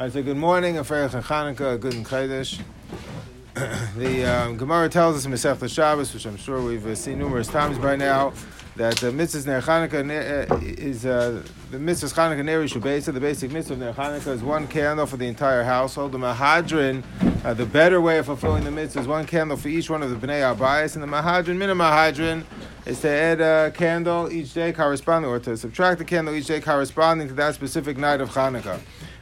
I say good morning, a and Chanukah, good and Chodesh. the um, Gemara tells us in Masech Shabbos, which I'm sure we've uh, seen numerous times by now, that the mitzvahs Ner Chanukah uh, is uh, the mitzvahs Chanukah Ner Shubesa. The basic mitzvah of Ner is one candle for the entire household. The Mahadrin, uh, the better way of fulfilling the mitzvah is one candle for each one of the Bnei Abayis, and the Mahadrin, Mina Mahadrin, is to add a candle each day corresponding, or to subtract a candle each day corresponding to that specific night of Chanukah.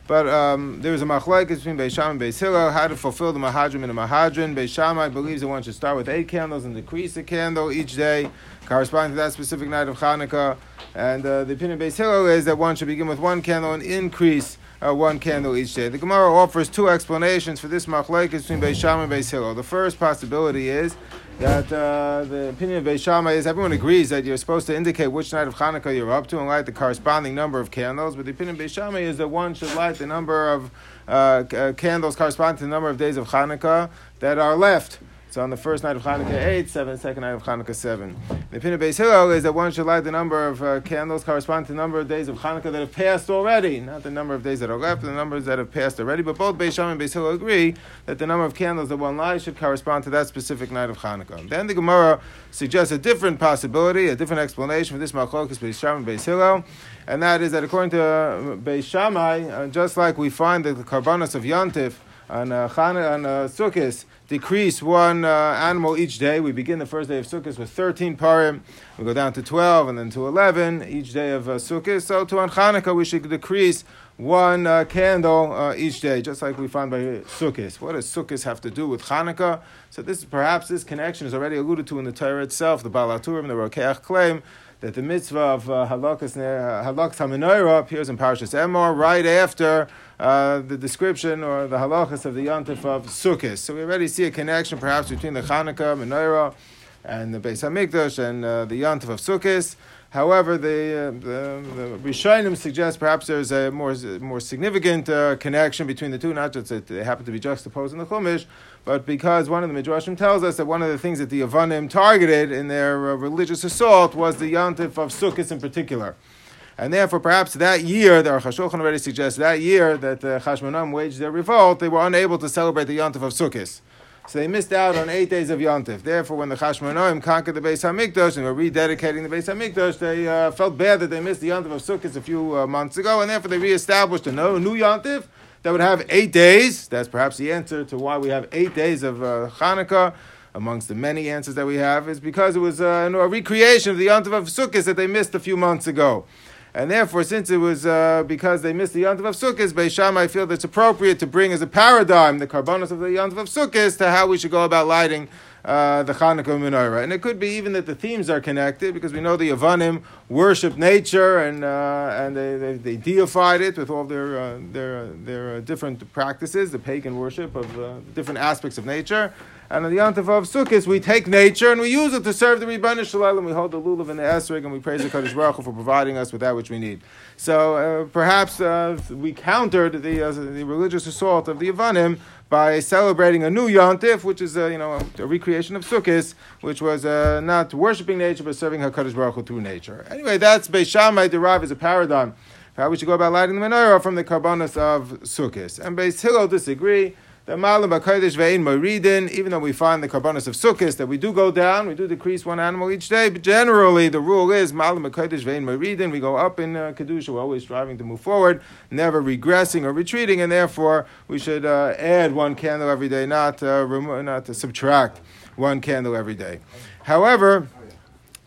But um, there is a machlek between Beis Shammai and Beis Hillel how to fulfill the mahadrim and the mahadrin. Beis Shammai believes that one should start with eight candles and decrease a candle each day, corresponding to that specific night of Hanukkah. And uh, the opinion of Beis Hillel is that one should begin with one candle and increase uh, one candle each day. The Gemara offers two explanations for this machlek between Beis Shammai and Beis Hillel. The first possibility is that uh, the opinion of Beis Shammai is everyone agrees that you're supposed to indicate which night of Hanukkah you're up to and light the corresponding number of candles. But the opinion of Beis Shammai is that one should light the number of uh, uh, candles corresponding to the number of days of Hanukkah that are left. So on the first night of Hanukkah, eight, seven, second night of Hanukkah, seven. The opinion Beis Hillel is that one should light the number of uh, candles corresponding to the number of days of Hanukkah that have passed already, not the number of days that are left, the numbers that have passed already. But both Beis Shammai and Beis Hillel agree that the number of candles that one lights should correspond to that specific night of Hanukkah. Then the Gemara suggests a different possibility, a different explanation for this Malchokas Beis Shammai and Beis Hillel, and that is that according to Beis Shammai, uh, just like we find the Karbanos of Yantif on uh, Chana, on uh, Sukkot, decrease one uh, animal each day. We begin the first day of Sukkot with 13 parim. We go down to 12 and then to 11 each day of uh, Sukkot. So to Hanukkah, we should decrease one uh, candle uh, each day, just like we find by Sukkot. What does Sukkot have to do with Hanukkah? So this perhaps this connection is already alluded to in the Torah itself. The Baal HaTurim, the Rokeach claim that the mitzvah of uh, halakas halakas appears in Parashas Emor right after uh, the description or the halachas of the yontif of Sukkot. So we already see a connection perhaps between the Chanukah menorah and the Beis Hamikdash and uh, the yontif of Sukkot. However, the, uh, the, the Rishonim suggest perhaps there's a more, more significant uh, connection between the two, not just that they happen to be juxtaposed in the Chumash, but because one of the Midrashim tells us that one of the things that the Yavanim targeted in their uh, religious assault was the Yantif of Sukkot in particular. And therefore, perhaps that year, the Aruch already suggests that year that the Chashmonaim waged their revolt, they were unable to celebrate the Yantif of Sukkot. So they missed out on eight days of Yontif. Therefore, when the Chashmonaim conquered the Beis Hamikdash and were rededicating the Beis Hamikdash, they uh, felt bad that they missed the Yontif of Sukkot a few uh, months ago, and therefore they reestablished a new, new Yontif that would have eight days. That's perhaps the answer to why we have eight days of uh, Hanukkah. Amongst the many answers that we have, is because it was uh, a recreation of the Yontif of Sukkot that they missed a few months ago. And therefore, since it was uh, because they missed the Yontif of Sukkot, Beis I feel that it's appropriate to bring as a paradigm the karbanos of the Yontif of Sukkot to how we should go about lighting uh, the Hanukkah menorah. And it could be even that the themes are connected because we know the Yavanim worship nature and, uh, and they, they, they, deified it with all their, uh, their, their uh, different practices, the pagan worship of uh, different aspects of nature. And on the Yontif of Sukkot, we take nature and we use it to serve the Ribbono Shel Olam. We hold the lulav and the esrog and we praise the Kadosh Baruch Hu for providing us with that which we need. So uh, perhaps uh, we countered the, uh, the religious assault of the Yavanim by celebrating a new Yontif, which is uh, you know a, a, recreation of Sukkot, which was uh, not worshiping nature but serving Hakadosh Baruch Hu through nature. Anyway, that's Beis Shammai derived as a paradigm how we should go about lighting the menorah from the karbanos of Sukkot. And Beis Hillel disagree the Malam B'Kodesh Ve'in Moridin, even though we find the Karbanos of Sukkot that we do go down, we do decrease one animal each day, but generally the rule is Malam B'Kodesh Ve'in Moridin, we go up in uh, Kedusha, we're always striving to move forward, never regressing or retreating, and therefore we should uh, add one candle every day, not, uh, remo- not to subtract one candle every day. However,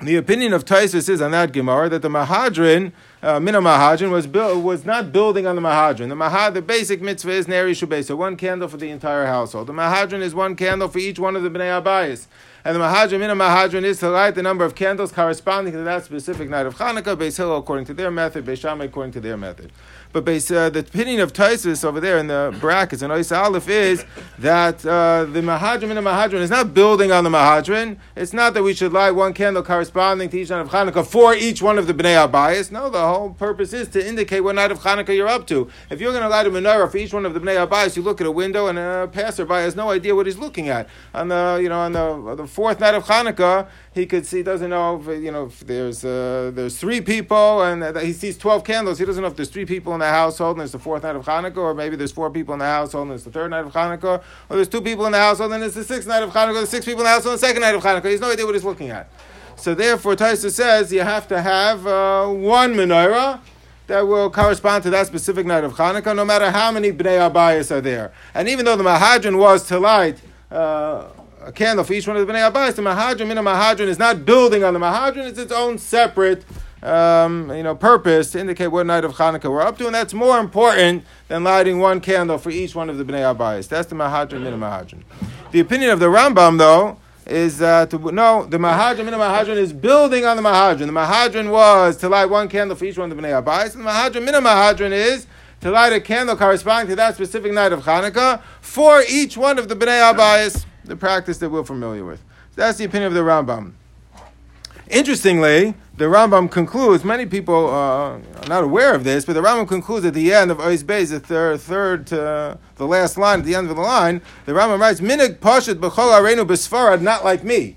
the opinion of Tosfos is on that Gemara that the Mahadrin, uh, Mina Mahadrin, was, was not building on the Mahadrin. The, Mahad, the basic mitzvah is Neri Shubei, so one candle for the entire household. The Mahadrin is one candle for each one of the Bnei Abayis. And the Mahadrin, Mina Mahadrin, is to light the number of candles corresponding to that specific night of Hanukkah, Beis Hillel according to their method, Beis Shammai according to their method. But base, uh, the opinion of Tosfos over there in the brackets in Ois Aleph is that uh, the Mahadrim and the Mahadrin is not building on the Mahadrin. It's not that we should light one candle corresponding to each night of Hanukkah for each one of the Bnei Abayis. No, the whole purpose is to indicate what night of Hanukkah you're up to. If you're going to light a menorah for each one of the Bnei Abayis, you look at a window and a passerby has no idea what he's looking at. On the you know on the, the fourth night of Hanukkah, he could see doesn't know if, you know if there's uh, there's three people and he sees twelve candles. He doesn't know if there's three people the household and it's the fourth night of Hanukkah, or maybe there's four people in the household and it's the third night of Hanukkah, or there's two people in the household and it's the sixth night of Hanukkah, there's six people in the household and the second night of Hanukkah. He has no idea what he's looking at. So therefore, Tosfos says you have to have uh, one menorah that will correspond to that specific night of Hanukkah, no matter how many Bnei Abayas are there. And even though the Mahadran was to light uh, a candle for each one of the Bnei Abayas, the Mahadran, Mina Mahadran, is not building on the Mahadran, it's its own separate um, you know, purpose to indicate what night of Hanukkah we're up to, and that's more important than lighting one candle for each one of the Bnei Abayas. That's the Mahadran, Mina Mahadran. The opinion of the Rambam, though, is uh, to no the Mahadran Mina Mahadran is building on the Mahadran. The Mahadran was to light one candle for each one of the Bnei Abayis, and the Mahadran Mina Mahadran is to light a candle corresponding to that specific night of Hanukkah for each one of the Bnei Abayis, the practice that we're familiar with. So that's the opinion of the Rambam. Interestingly, the Rambam concludes, many people uh, are not aware of this, but the Rambam concludes at the end of Ois Beis, the third, third to the last line, at the end of the line, the Rambam writes, Minig Pashat B'chol Arenu B'Sfarad, not like me.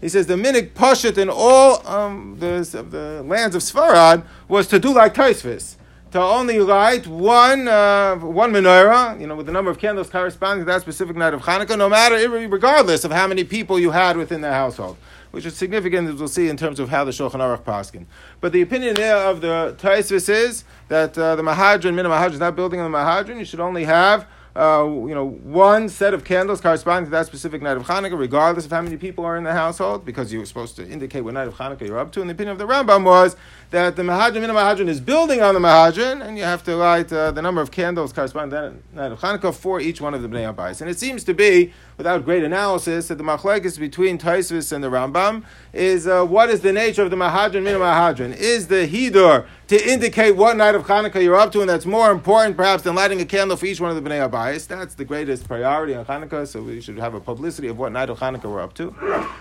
He says the Minig Pashat in all um, the, the lands of Sfarad was to do like Tosfos to only light one uh, one menorah, you know, with the number of candles corresponding to that specific night of Hanukkah, no matter, regardless of how many people you had within the household which is significant as we'll see in terms of how the Shulchan Aruch paskin. But the opinion there of the Tosfos is that uh, the Mahadran, Mina Mahadran, is not building on the Mahadran. You should only have uh, you know, one set of candles corresponding to that specific night of Hanukkah, regardless of how many people are in the household, because you were supposed to indicate what night of Hanukkah you're up to. And the opinion of the Rambam was that the Mahadran, Mina Mahadran is building on the Mahadran, and you have to light uh, the number of candles corresponding to that night of Hanukkah for each one of the Bnei Abayis. And it seems to be, without great analysis, that the machlekes between Tosfos and the Rambam is uh, what is the nature of the Mahadran, Mina Mahadran? Is the Hidur to indicate what night of Hanukkah you're up to, and that's more important perhaps than lighting a candle for each one of the Bnei Abayis. That's the greatest priority on Hanukkah, so we should have a publicity of what night of Hanukkah we're up to.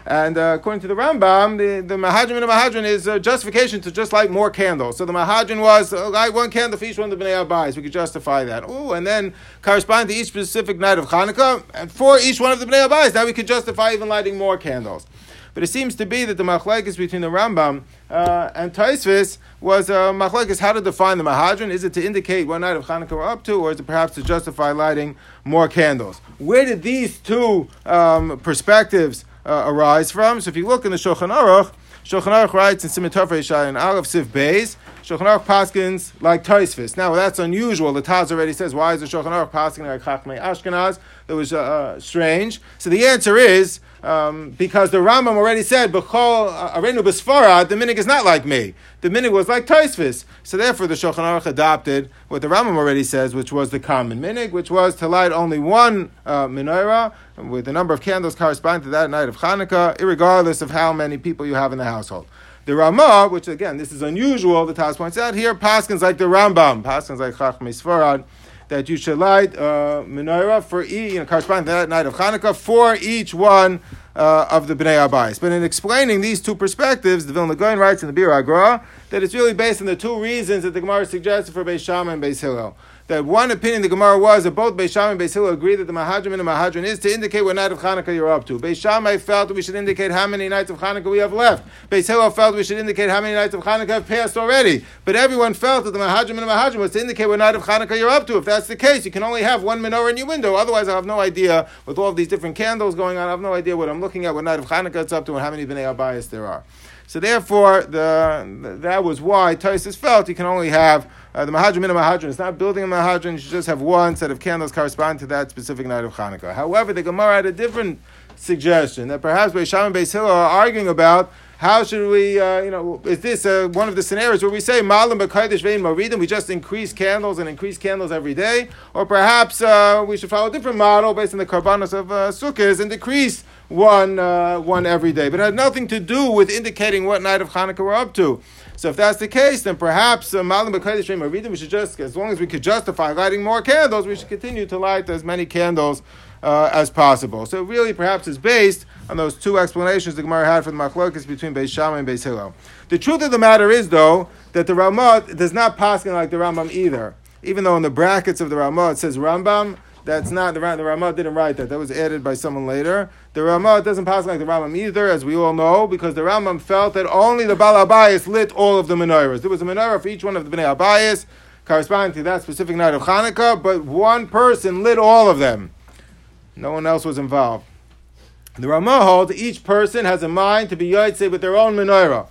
And uh, according to the Rambam, the, the Mahadran and Mahadran is a justification to just light more candles. So the Mahadran was uh, light one candle for each one of the Bnei Abayis. We could justify that. Oh, and then correspond to each specific night of Hanukkah, and for each one of the Bnei Abayis, now we could justify even lighting more candles. But it seems to be that the machlekes between the Rambam uh, and Tosfos was uh, machlekes how to define the Mahadran. Is it to indicate what night of Hanukkah we're up to, or is it perhaps to justify lighting more candles? Where did these two um, perspectives uh, arise from? So if you look in the Shulchan Aruch, Shulchan Aruch writes in Simitov Reishai and Aleph Siv Beis, Shulchan Aruch Paskins like Tosfos. Now that's unusual. The Taz already says, why is the Shulchan Aruch Paskin like Chachmei Ashkenaz? That was uh, uh, strange. So the answer is um, because the Rambam already said, "B'chol uh, arenu b'sfarad," the minig is not like me. The minig was like Tosfos. So therefore, the Shulchan Aruch adopted what the Rambam already says, which was the common minig, which was to light only one uh, menorah with the number of candles corresponding to that night of Hanukkah, regardless of how many people you have in the household. The Ramah, which again, this is unusual, the Taz points out here, Paskins like the Rambam, Paskins like Chachmei Sfarad that you should light uh, menorah for each, you know, corresponding to that night of Hanukkah for each one uh, of the Bnei Abayis. But in explaining these two perspectives, the Vilna Gaon writes in the Biur HaGra that it's really based on the two reasons that the Gemara suggested for Beis Shammai and Beis Hillel that one opinion the Gemara was that both Beis and Beis Hillel that the Mahadran and the Mahadran is to indicate what night of Hanukkah you're up to. Beis Shammai felt we should indicate how many nights of Hanukkah we have left. Beis Hillel felt we should indicate how many nights of Hanukkah have passed already. But everyone felt that the Mahadran and the Mahadran was to indicate what night of Hanukkah you're up to. If that's the case, you can only have one menorah in your window. Otherwise, I have no idea with all of these different candles going on. I have no idea what I'm looking at, what night of Hanukkah it's up to, and how many Bnei Abayas there are. So therefore, the, that was why Tosfos felt you can only have uh, the Mahadran in a Mahadran. It's not building a Mahadran, you should just have one set of candles corresponding to that specific night of Hanukkah. However, the Gemara had a different suggestion that perhaps Beis Shammai and Beis Hillel are arguing about how should we, uh, you know, is this uh, one of the scenarios where we say malam b'kaidish vein maridim? We just increase candles and increase candles every day, or perhaps uh, we should follow a different model based on the karbanos of uh, sukkahs and decrease one uh, one every day. But it had nothing to do with indicating what night of Hanukkah we're up to. So if that's the case, then perhaps uh. We should just, as long as we could justify lighting more candles, we should continue to light as many candles uh, as possible. So really, perhaps is based on those two explanations the Gemara had for the machlokas between Beis Shammai and Beis Hillel. The truth of the matter is, though, that the Ramah does not pass like the Rambam either. Even though in the brackets of the Ramah it says Rambam, that's not the, the Ramah didn't write that. That was added by someone later. The Ramah doesn't pass like the Rambam either, as we all know, because the Rambam felt that only the Bal Abayis lit all of the menorahs. There was a menorah for each one of the Bnei Abayis corresponding to that specific night of Hanukkah, but one person lit all of them. No one else was involved. The Ramah holds each person has a mind to be Yaitse with their own menorah.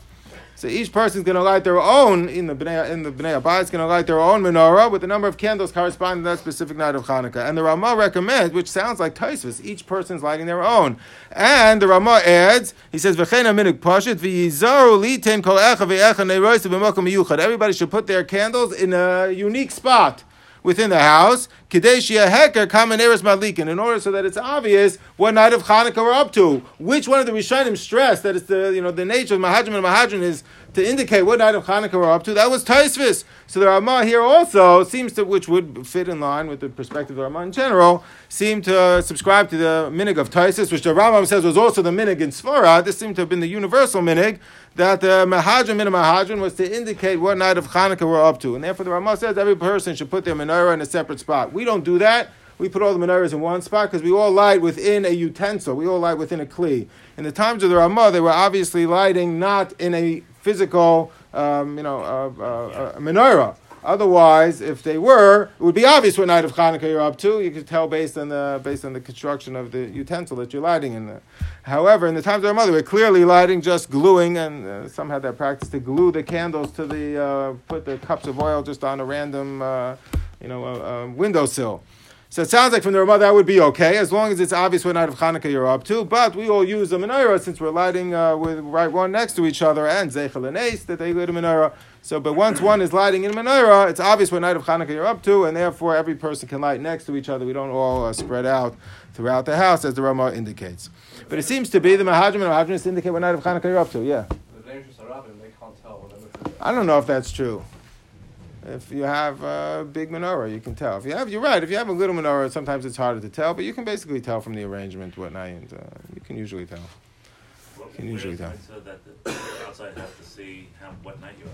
So each person is going to light their own in the bnei in the bnei Abba is going to light their own menorah with the number of candles corresponding to that specific night of Hanukkah. And the Rama recommends, which sounds like Tosfos, each person is lighting their own. And the Rama adds, he says. Everybody should put their candles in a unique spot within the house, Kadeshia Heker Kameneris Malikin, in order so that it's obvious what night of Hanukkah we're up to. Which one of the Rishonim stressed that it's the you know the nature of Mahadrin and Mahadrin is to indicate what night of Hanukkah we're up to. That was Tosfos. So the Rama here also seems to, which would fit in line with the perspective of the Ramah in general, seem to uh, subscribe to the minig of Tosfos, which the Rambam says was also the minig in Sfarad. This seemed to have been the universal minig that the Mahadran min Mahadran was to indicate what night of Hanukkah we're up to, and therefore the Rama says every person should put their menorah in a separate spot. We don't do that. We put all the menorahs in one spot because we all light within a utensil. We all light within a kli. In the times of the Ramah, they were obviously lighting not in a physical, um, you know, uh, uh, menorah. Otherwise, if they were, it would be obvious what night of Hanukkah you're up to. You could tell based on the based on the construction of the utensil that you're lighting in. there. However, in the times of our mother, we're clearly lighting, just gluing, and uh, some had that practice to glue the candles to the uh, put the cups of oil just on a random, uh, you know, uh, windowsill. So it sounds like from the Ramah that would be okay, as long as it's obvious what night of Hanukkah you're up to. But we all use a menorah since we're lighting uh, with right one next to each other, and Zeichel and Ace, that they lit a menorah. So, but once one is lighting in menorah, it's obvious what night of Hanukkah you're up to, and therefore every person can light next to each other. We don't all uh, spread out throughout the house, as the Ramah indicates. But it seems to be the Mahadrin and Mahadrin indicate what night of Hanukkah you're up to. Yeah. The dangerous area they can't tell. I don't know if that's true. If you have a big menorah, you can tell. If you have, you're right. If you have a little menorah, sometimes it's harder to tell, but you can basically tell from the arrangement what night. Uh, you can usually tell. Well, Can usually tell. So that the outside have to see how, what night you're.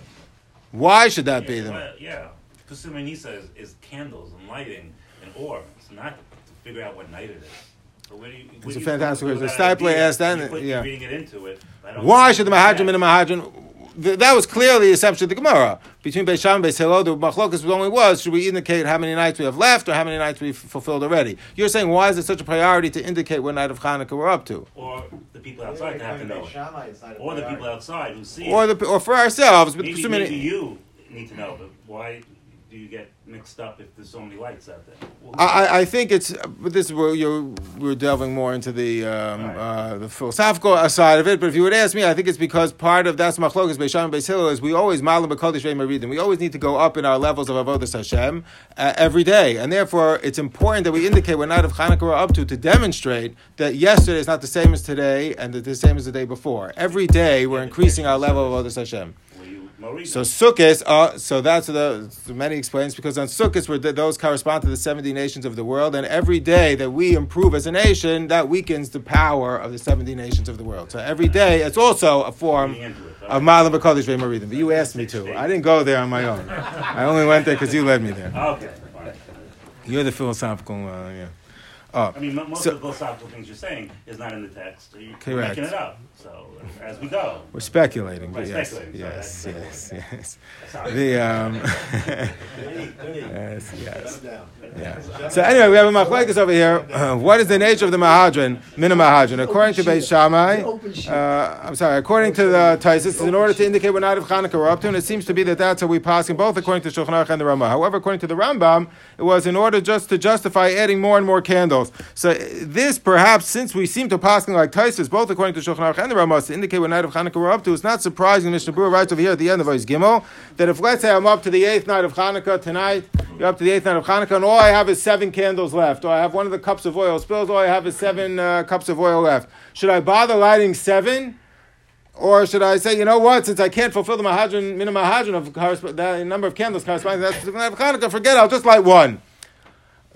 Why should that be yeah, the? well, yeah. Because Simonisa is, is candles and lighting and ore. It's not to figure out what night it is. So where do you, It's a fantastic question. idea? asked that, You yeah. It into it. Why should the Mahadrin and the. Mahadrin? Th- That was clearly the assumption of the Gemara. Between Beis Shammai and Beis Hillel, the machlokas only was, should we indicate how many nights we have left or how many nights we've fulfilled already? You're saying, why is it such a priority to indicate what night of Hanukkah we're up to? Or the people outside have to know it. Or the people outside who see Or, it. the, or for ourselves, but maybe, assuming- maybe you need to know, but why do you get mixed up if there's so many lights out there? Well, I, I- think it's, but this is where you're, we're delving more into the um, Right. uh, the philosophical side of it. But if you would ask me, I think it's because part of that's machlokas Beis Shammai and Beis is we always malam b'kodesh ve'maridim. We always need to go up in our levels of avodas Hashem uh, every day, and therefore it's important that we indicate what night of Hanukkah we're up to to demonstrate that yesterday is not the same as today and that the same as the day before. Every day we're increasing our level of avodas Hashem. So Sukkot, uh, so that's the so many explains because on Sukkot where th- those correspond to the seventy nations of the world, and every day that we improve as a nation, that weakens the power of the seventy nations of the world. So every day, it's also a form Reading into it, of Malam B'Kodesh Ve'Maridim. But you asked me to. I didn't go there on my own. I only went there because you led me there. Okay. You're the philosophical, uh, yeah. Oh, I mean, most So- of the philosophical things you're saying is not in the text. So you're Correct. making it up. So as we go. we're speculating, but We're yes, speculating, yes, so yes, yes. Sorry. The um, yes, yes. Yeah. So anyway, we have a machlekes over here. Uh, what is the nature of the mahadran, mina mahadran? According to Beis Shammai, uh, I'm sorry. According to the Tosfos, in order to indicate what night of Hanukkah we're up to, and it seems to be that that's how we pass in both according to Shulchan Aruch and the Ramah. However, according to the Rambam, it was in order just to justify adding more and more candles. So this, perhaps, since we seem to pass like Tosfos, both according to Shulchan Aruch and the to indicate what night of Hanukkah we're up to, it's not surprising. Mishnah Berurah writes over here at the end of Ois Gimel that if let's say I'm up to the eighth night of Hanukkah tonight, you're up to the eighth night of Hanukkah, and all I have is seven candles left, or I have one of the cups of oil spills, all I have is seven uh, cups of oil left. Should I bother lighting seven? Or should I say, you know what, since I can't fulfill the mahadran, minimum mahadran of the number of candles corresponding to that specific night of Hanukkah, forget it, I'll just light one.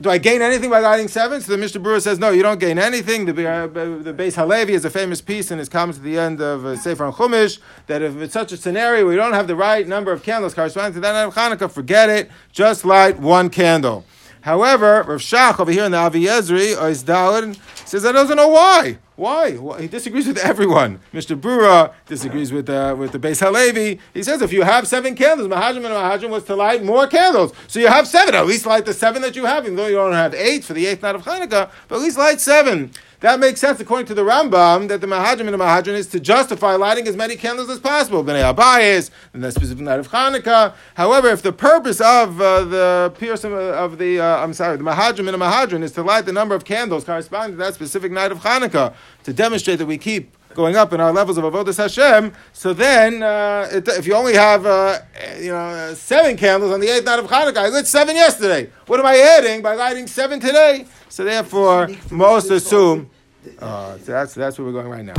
Do I gain anything by lighting seven? So the Mishnah Berurah says, no, you don't gain anything. The, uh, the Beis Halevi is a famous piece in his comments at the end of uh, Sefer on Chumash that if it's such a scenario we don't have the right number of candles corresponding to that night of Hanukkah, forget it. Just light one candle. However, Rav Shach over here in the Avi Ezri, or his Dalit, says, I doesn't know why. Why? Well, he disagrees with everyone. Mishnah Berurah disagrees with uh, with the Beis Halevi. He says if you have seven candles, Mahadrin and Mahadrin was to light more candles. So you have seven. At least light the seven that you have, even though you don't have eight for the eighth night of Hanukkah, but at least light seven. That makes sense according to the Rambam that the Mahadrin and the Mahadrin is to justify lighting as many candles as possible. B'nai Abayis, in the specific night of Hanukkah. However, if the purpose of uh, the piercing of the, uh, I'm sorry, the Mahadrin and the Mahadrin is to light the number of candles corresponding to that specific night of Hanukkah to demonstrate that we keep going up in our levels of avodas Hashem. So then, uh, it, if you only have uh, you know seven candles on the eighth night of Hanukkah, I lit seven yesterday. What am I adding by lighting seven today? So therefore, most assume. Uh, so that's that's where we're going right now.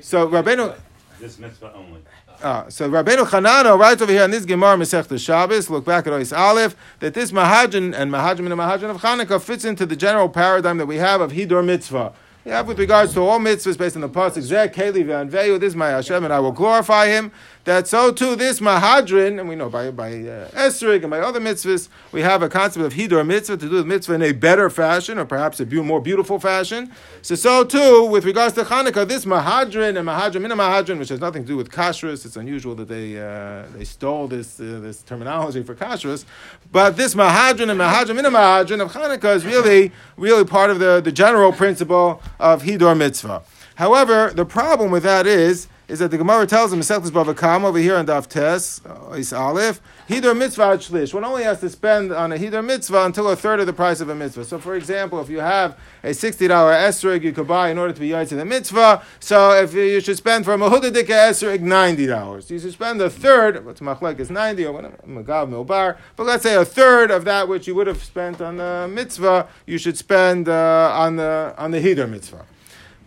So Rabbeinu. This mitzvah only. Uh, so Rabbeinu Chanano writes over here in this Gemara Masechta Shabbos. Look back at Ois Aleph that this Mahadrin and Mahadrin and Mahadrin of Chanukah fits into the general paradigm that we have of Hidur Mitzvah. Have with regards to all mitzvahs based on the pasuk Zeh Keli Ve'anveyu. This is my Hashem, and I will glorify Him that so too this Mahadrin, and we know by, by uh, and by other mitzvahs, we have a concept of Hidur mitzvah to do with mitzvah in a better fashion, or perhaps a be- more beautiful fashion. So, so too, with regards to Hanukkah, this Mahadrin and Mahadrin, Mina Mahadrin, which has nothing to do with kashrus, it's unusual that they, uh, they stole this, uh, this terminology for kashrus, but this Mahadrin and Mahadrin, Mina Mahadrin of Hanukkah is really, really part of the, the general principle of Hidur mitzvah. However, the problem with that is, is that the Gemara tells him, Mesechtes Bava Kama over here on Daf Tes, uh, Is Aleph, Hidur Mitzvah Shlish. One only has to spend on a Hidur Mitzvah until a third of the price of a Mitzvah. So, for example, if you have a $60 esrog you could buy in order to be Yaitz in the Mitzvah, so if you should spend for a Mahudadika esrog $90. You should spend a third, what's Machlek is 90 or whatever, Magav Milbar, but let's say a third of that which you would have spent on the Mitzvah, you should spend uh, on the, on the Hidur Mitzvah.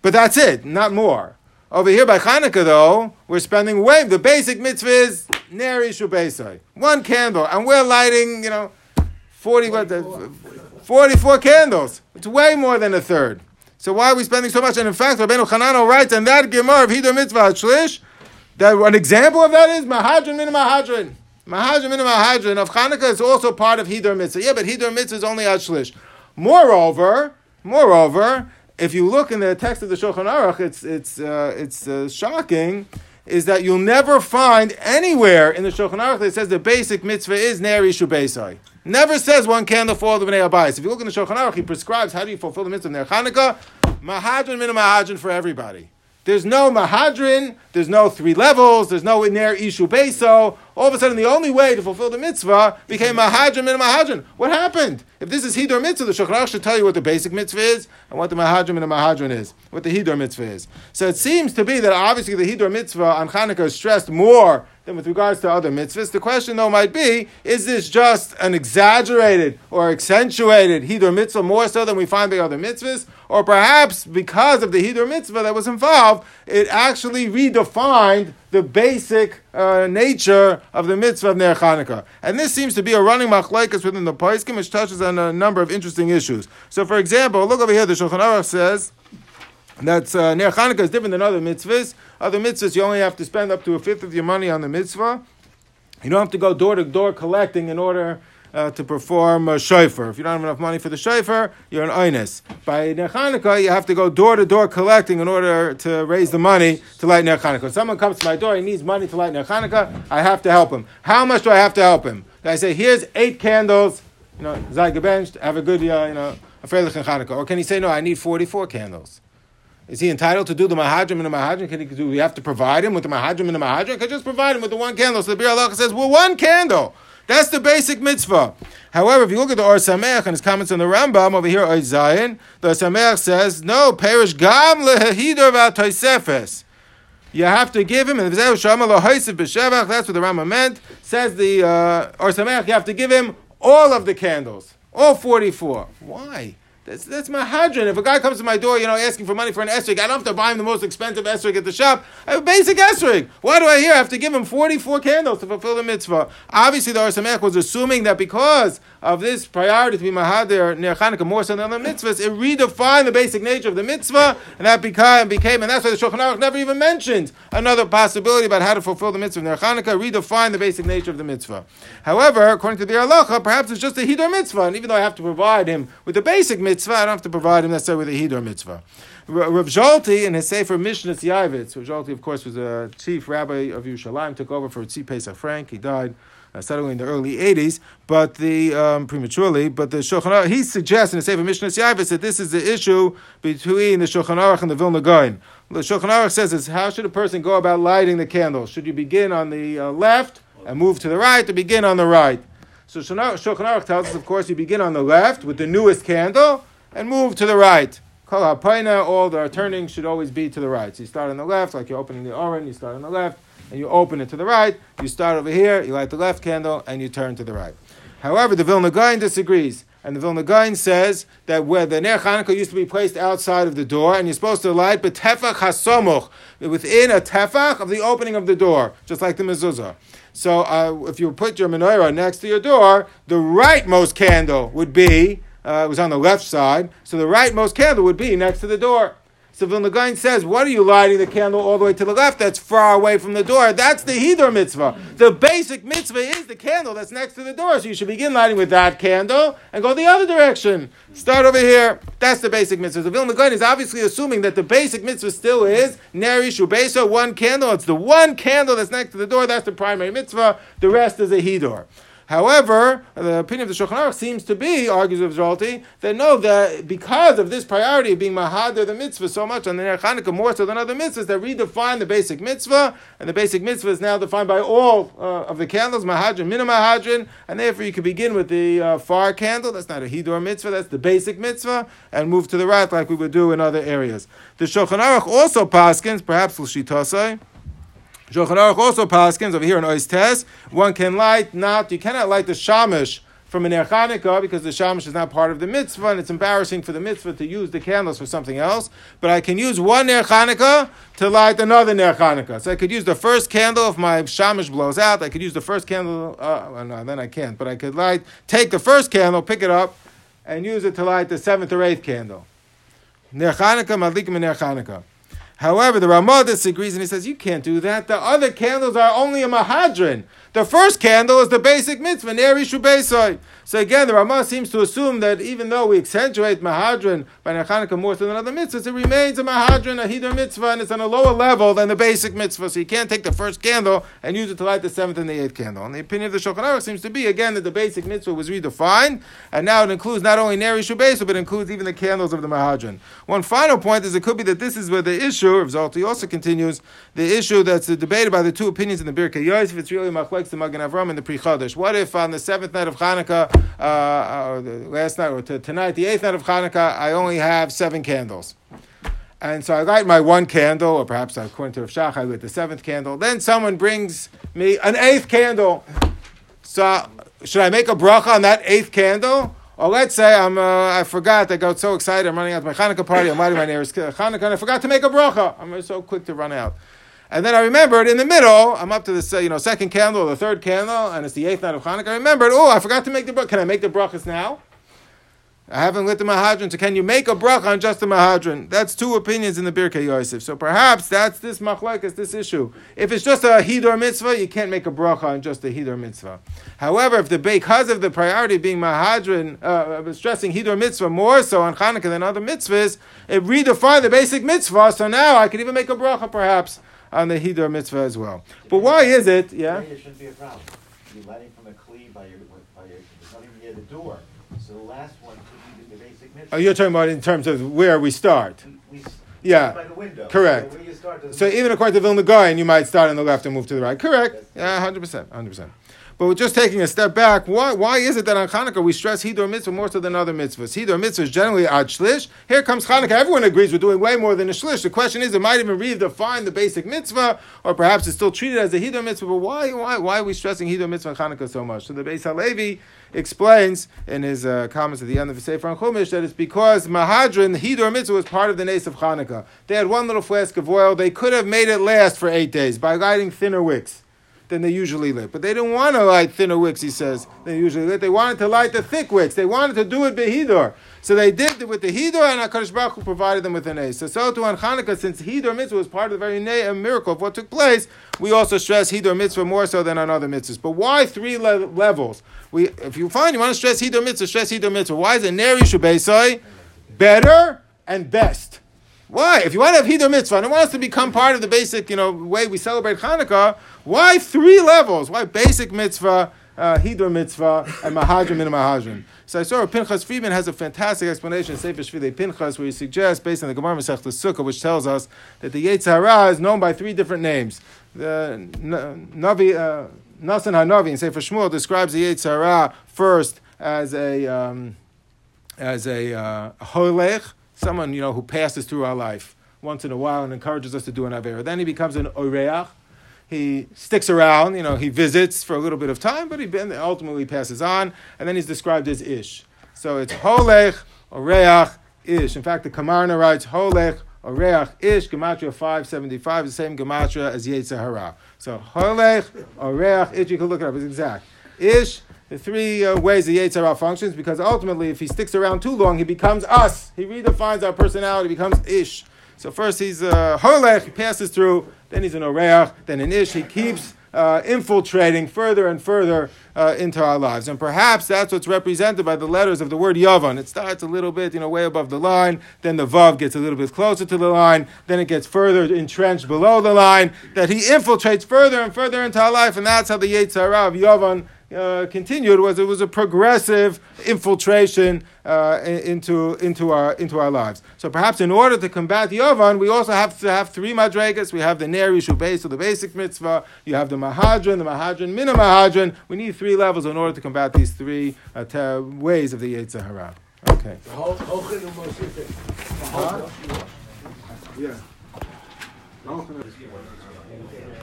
But that's it, not more. Over here by Hanukkah, though, we're spending way. The basic mitzvah is neri shubeisai, one candle, and we're lighting, you know, 40, 44. 44 candles. It's way more than a third. So why are we spending so much? And in fact, Rabbeinu Hanano writes, and that Gemara of Hidur Mitzvah Shlish, that an example of that is Mahadrin min Mahadrin. Mahadrin min Mahadrin of Hanukkah is also part of Hidur Mitzvah. Yeah, but Hidur Mitzvah is only Shlish. Moreover, moreover, if you look in the text of the Shulchan Aruch, it's it's uh, it's uh, shocking. Is that you'll never find anywhere in the Shulchan Aruch that says the basic mitzvah is neri shubeisai. Never says one candle for the bnei abayis. If you look in the Shulchan Aruch, he prescribes how do you fulfill the mitzvah of Ner Chanukah, mahadrin min mahadrin for everybody. There's no mahadrin, there's no three levels, there's no ner ishu beso. All of a sudden, the only way to fulfill the mitzvah became mahadrin min mahadrin. What happened? If this is hidur mitzvah, the shulchan should tell you what the basic mitzvah is and what the mahadrin min mahadrin is, what the hidur mitzvah is. So it seems to be that obviously the hidur mitzvah on Chanukah is stressed more with regards to other mitzvahs. The question, though, might be: Is this just an exaggerated or accentuated hidur mitzvah more so than we find by other mitzvahs, or perhaps because of the hidur mitzvah that was involved, it actually redefined the basic uh, nature of the mitzvah of Ner. And this seems to be a running machlekes within the Paiskim, which touches on a number of interesting issues. So, for example, look over here, the Shulchan Aruch says that uh, Ner is different than other mitzvahs. Other mitzvahs, you only have to spend up to a fifth of your money on the mitzvah. You don't have to go door to door collecting in order uh, to perform a shofar. If you don't have enough money for the shofar, you're an oines. By Ner Chanukah, you have to go door to door collecting in order to raise the money to light Ner Chanukah. Someone comes to my door, he needs money to light Ner Chanukah, I have to help him. How much do I have to help him? I say, here's eight candles, you know, Zaygabench, have a good, uh, you know, a Freilich and Chanukah. Or can he say, no, I need 44 candles? Is he entitled to do the mahadrim and the mahadrim? Can he do? We have to provide him with the mahadrim and the mahadrim. Can just provide him with the one candle. So the Biur Halacha says, "Well, one candle. That's the basic mitzvah." However, if you look at the Or Sameach and his comments on the Rambam over here, Oy Zion, the Or Sameach says, "No, perish gam lehidor v'atoisefes." You have to give him, and that's what the Rambam meant. Says the uh, Or Sameach, you have to give him all of the candles, all forty-four. Why? That's, that's my hadron. If a guy comes to my door, you know, asking for money for an esrig, I don't have to buy him the most expensive esrig at the shop. I have a basic esrig. Why do I here I have to give him 44 candles to fulfill the mitzvah? Obviously, the Or Sameach was assuming that because of this priority to be mahadir Ner Chanukah more so than the mitzvahs, it redefined the basic nature of the mitzvah, and that became, became and that's why the Shulchan Aruch never even mentioned another possibility about how to fulfill the mitzvah Ner Chanukah, redefined the basic nature of the mitzvah. However, according to the halacha, perhaps it's just a hidur mitzvah, and even though I have to provide him with the basic mitzvah, mitzvah. I don't have to provide him necessarily with a hidor mitzvah. Rav Zolti in his Sefer Mishnah Yavitz, Rav Zolti, of course, was a chief rabbi of Yerushalayim, took over for Tzvi Pesach Frank. He died uh, suddenly in the early 80s, but the um, prematurely. But the Shulchan Aruch, he suggests in the Sefer Mishnah Yavitz that this is the issue between the Shulchan Aruch and the Vilna Gaon. The Shulchan Aruch says is how should a person go about lighting the candle? Should you begin on the uh, left and move to the right, or begin on the right? So Shulchan Aruch tells us, of course, you begin on the left with the newest candle and move to the right. Kol hapaina, all the turning should always be to the right. So you start on the left, like you're opening the oren, you start on the left, and you open it to the right. You start over here, you light the left candle, and you turn to the right. However, the Vilna Gaon disagrees. And the Vilna Gaon says that where the Ner Chanukah used to be placed outside of the door, and you're supposed to light betefach hasomuch, within a tefach of the opening of the door, just like the mezuzah. So uh, if you put your menorah next to your door, the rightmost candle would be uh, it was on the left side, so the rightmost candle would be next to the door. So Vilna says, what are you lighting the candle all the way to the left? That's far away from the door. That's the Hidor mitzvah. The basic mitzvah is the candle that's next to the door. So you should begin lighting with that candle and go the other direction. Start over here. That's the basic mitzvah. The Vilna is obviously assuming that the basic mitzvah still is Neri Shubesa, one candle. It's the one candle that's next to the door. That's the primary mitzvah. The rest is a Hidor. However, the opinion of the Shulchan Aruch seems to be, argues of Zolti, that no, that because of this priority of being Mahadir the mitzvah so much on the Ner Chanukah more so than other mitzvahs, that redefine the basic mitzvah, and the basic mitzvah is now defined by all uh, of the candles, Mahadrin, Mina Mahadrin, and therefore you can begin with the uh, far candle, that's not a Hidor mitzvah, that's the basic mitzvah, and move to the right like we would do in other areas. The Shulchan Aruch also paskins, perhaps L'shitosai, Shulchan also paskins over here in Ois Tes. One can light not you cannot light the shamish from an Chanukah because the shamish is not part of the mitzvah, and it's embarrassing for the mitzvah to use the candles for something else. But I can use one Ner Chanukah to light another Ner Chanukah. So I could use the first candle if my shamish blows out. I could use the first candle. Uh, no, then I can't. But I could light, take the first candle, pick it up, and use it to light the seventh or eighth candle. Ner madlikim Ner Chanukah. However, the Ramah disagrees and he says, You can't do that. The other candles are only a Mahadran. The first candle is the basic mitzvah, Neri Shubeisai. So again, the Ramah seems to assume that even though we accentuate Mahadran by Nechanukah more than other mitzvahs, it remains a Mahadran, a Hidur mitzvah, and it's on a lower level than the basic mitzvah. So you can't take the first candle and use it to light the seventh and the eighth candle. And the opinion of the Shulchan Aruch seems to be, again, that the basic mitzvah was redefined, and now it includes not only Neri Shubeisai, but includes even the candles of the Mahadran. One final point is it could be that this is where the issue, Zolti also continues, the issue that's debated by the two opinions in the Birkei Yosef, it's really The Magen Avram and the Pri Chodesh. What if on the seventh night of Hanukkah, uh, uh, last night or t- tonight, the eighth night of Hanukkah, I only have seven candles. And so I light my one candle, or perhaps according to Rav Shach, I lit the seventh candle. Then someone brings me an eighth candle. So should I make a bracha on that eighth candle? Or let's say I'm, uh, I forgot, I got so excited, I'm running out to my Hanukkah party, I'm lighting my nearest Hanukkah, and I forgot to make a bracha. I'm so quick to run out. And then I remembered in the middle, I'm up to this, uh, you know, second candle the third candle, and it's the eighth night of Hanukkah. I remembered, oh, I forgot to make the bracha. Can I make the brachas now? I haven't lit the Mahadran, so can you make a bracha on just the Mahadran? That's two opinions in the Birkei Yosef. So perhaps that's this machlekes, this issue. If it's just a Hidor mitzvah, you can't make a bracha on just a Hidor mitzvah. However, if the because of the priority being Mahadran, uh, stressing Hidor mitzvah more so on Hanukkah than other mitzvahs, it redefined the basic mitzvah, so now I could even make a bracha perhaps on the Hidor mitzvah as well. But why is it? Yeah? It shouldn't be a problem. You're lighting from a by your, by your, it's not even near the door. So the last one could be the basic mitzvah. Oh, you're talking about in terms of where we start. We, we Yeah. By the window. Correct. So where you start So even according to Vilna Gaon, you might start on the left and move to the right. Correct. Yeah, hundred percent, hundred percent. But just taking a step back. Why, why is it that on Hanukkah we stress Hidor mitzvah more so than other mitzvahs? Hidor mitzvah is generally ad shlish. Here comes Hanukkah. Everyone agrees we're doing way more than a shlish. The question is, it might even redefine the basic mitzvah, or perhaps it's still treated as a Hidor mitzvah. But why, why, why are we stressing Hidor mitzvah on Hanukkah so much? So the Beis Halevi explains in his uh, comments at the end of the Sefer on Chumash that it's because Mahadran, Hidor mitzvah, was part of the nace of Hanukkah. They had one little flask of oil. They could have made it last for eight days by lighting thinner wicks than they usually lit. But they didn't want to light thinner wicks, he says, they usually lit. They wanted to light the thick wicks. They wanted to do it behidor. So they did it with the hidor, and HaKadosh Baruch Hu provided them with an ace. So, so too on Hanukkah, since hidor mitzvah was part of the very na- miracle of what took place, we also stress hidor mitzvah more so than on other mitzvahs. But why three le- levels? We, if you find you want to stress hidor mitzvah, stress hidor mitzvah. Why is it neri shubeisai? better and best. Why? If you want to have Hiddur Mitzvah and it wants to become part of the basic, you know, way we celebrate Hanukkah, why three levels? Why basic mitzvah, uh, Hiddur Mitzvah, and Mahadrim and Mahadrim? So I saw Pinchas Friedman has a fantastic explanation, Sefer Shvili Pinchas, where he suggests, based on the Gemara Masech Sukkah, which tells us that the Yetzer is known by three different names. The Navi, uh, Nasan HaNavi in Sefer Shmuel describes the Yetzer first as a, um, as a uh, holech, someone you know who passes through our life once in a while and encourages us to do an avera. Then he becomes an oreach. He sticks around, you know, he visits for a little bit of time, but he ultimately passes on, and then he's described as ish. So it's holech, oreach, ish. In fact, the Kamarna writes holech, oreach, ish, gematria 575, the same gematria as Yetzer Hara. So holech, oreach, ish, you can look it up, it's exact. Ish, the three uh, ways the Yetzer Hara functions, because ultimately, if he sticks around too long, he becomes us. He redefines our personality, becomes Ish. So first he's uh, Holech, he passes through, then he's an Oreach, then an Ish, he keeps uh, infiltrating further and further uh, into our lives. And perhaps that's what's represented by the letters of the word Yavan. It starts a little bit, you know, way above the line, then the Vav gets a little bit closer to the line, then it gets further entrenched below the line, that he infiltrates further and further into our life, and that's how the Yetzer Hara of Yavan uh, continued was it was a progressive infiltration uh, into, into, our, into our lives. So perhaps in order to combat the Yovan, we also have to have three madregas. We have the Ner Yishu base, so the basic mitzvah. You have the Mahadran, the Mahadran, Mina Mahadran. We need three levels in order to combat these three uh, ter- ways of the Yetzer Hara. Okay. Huh? Yeah.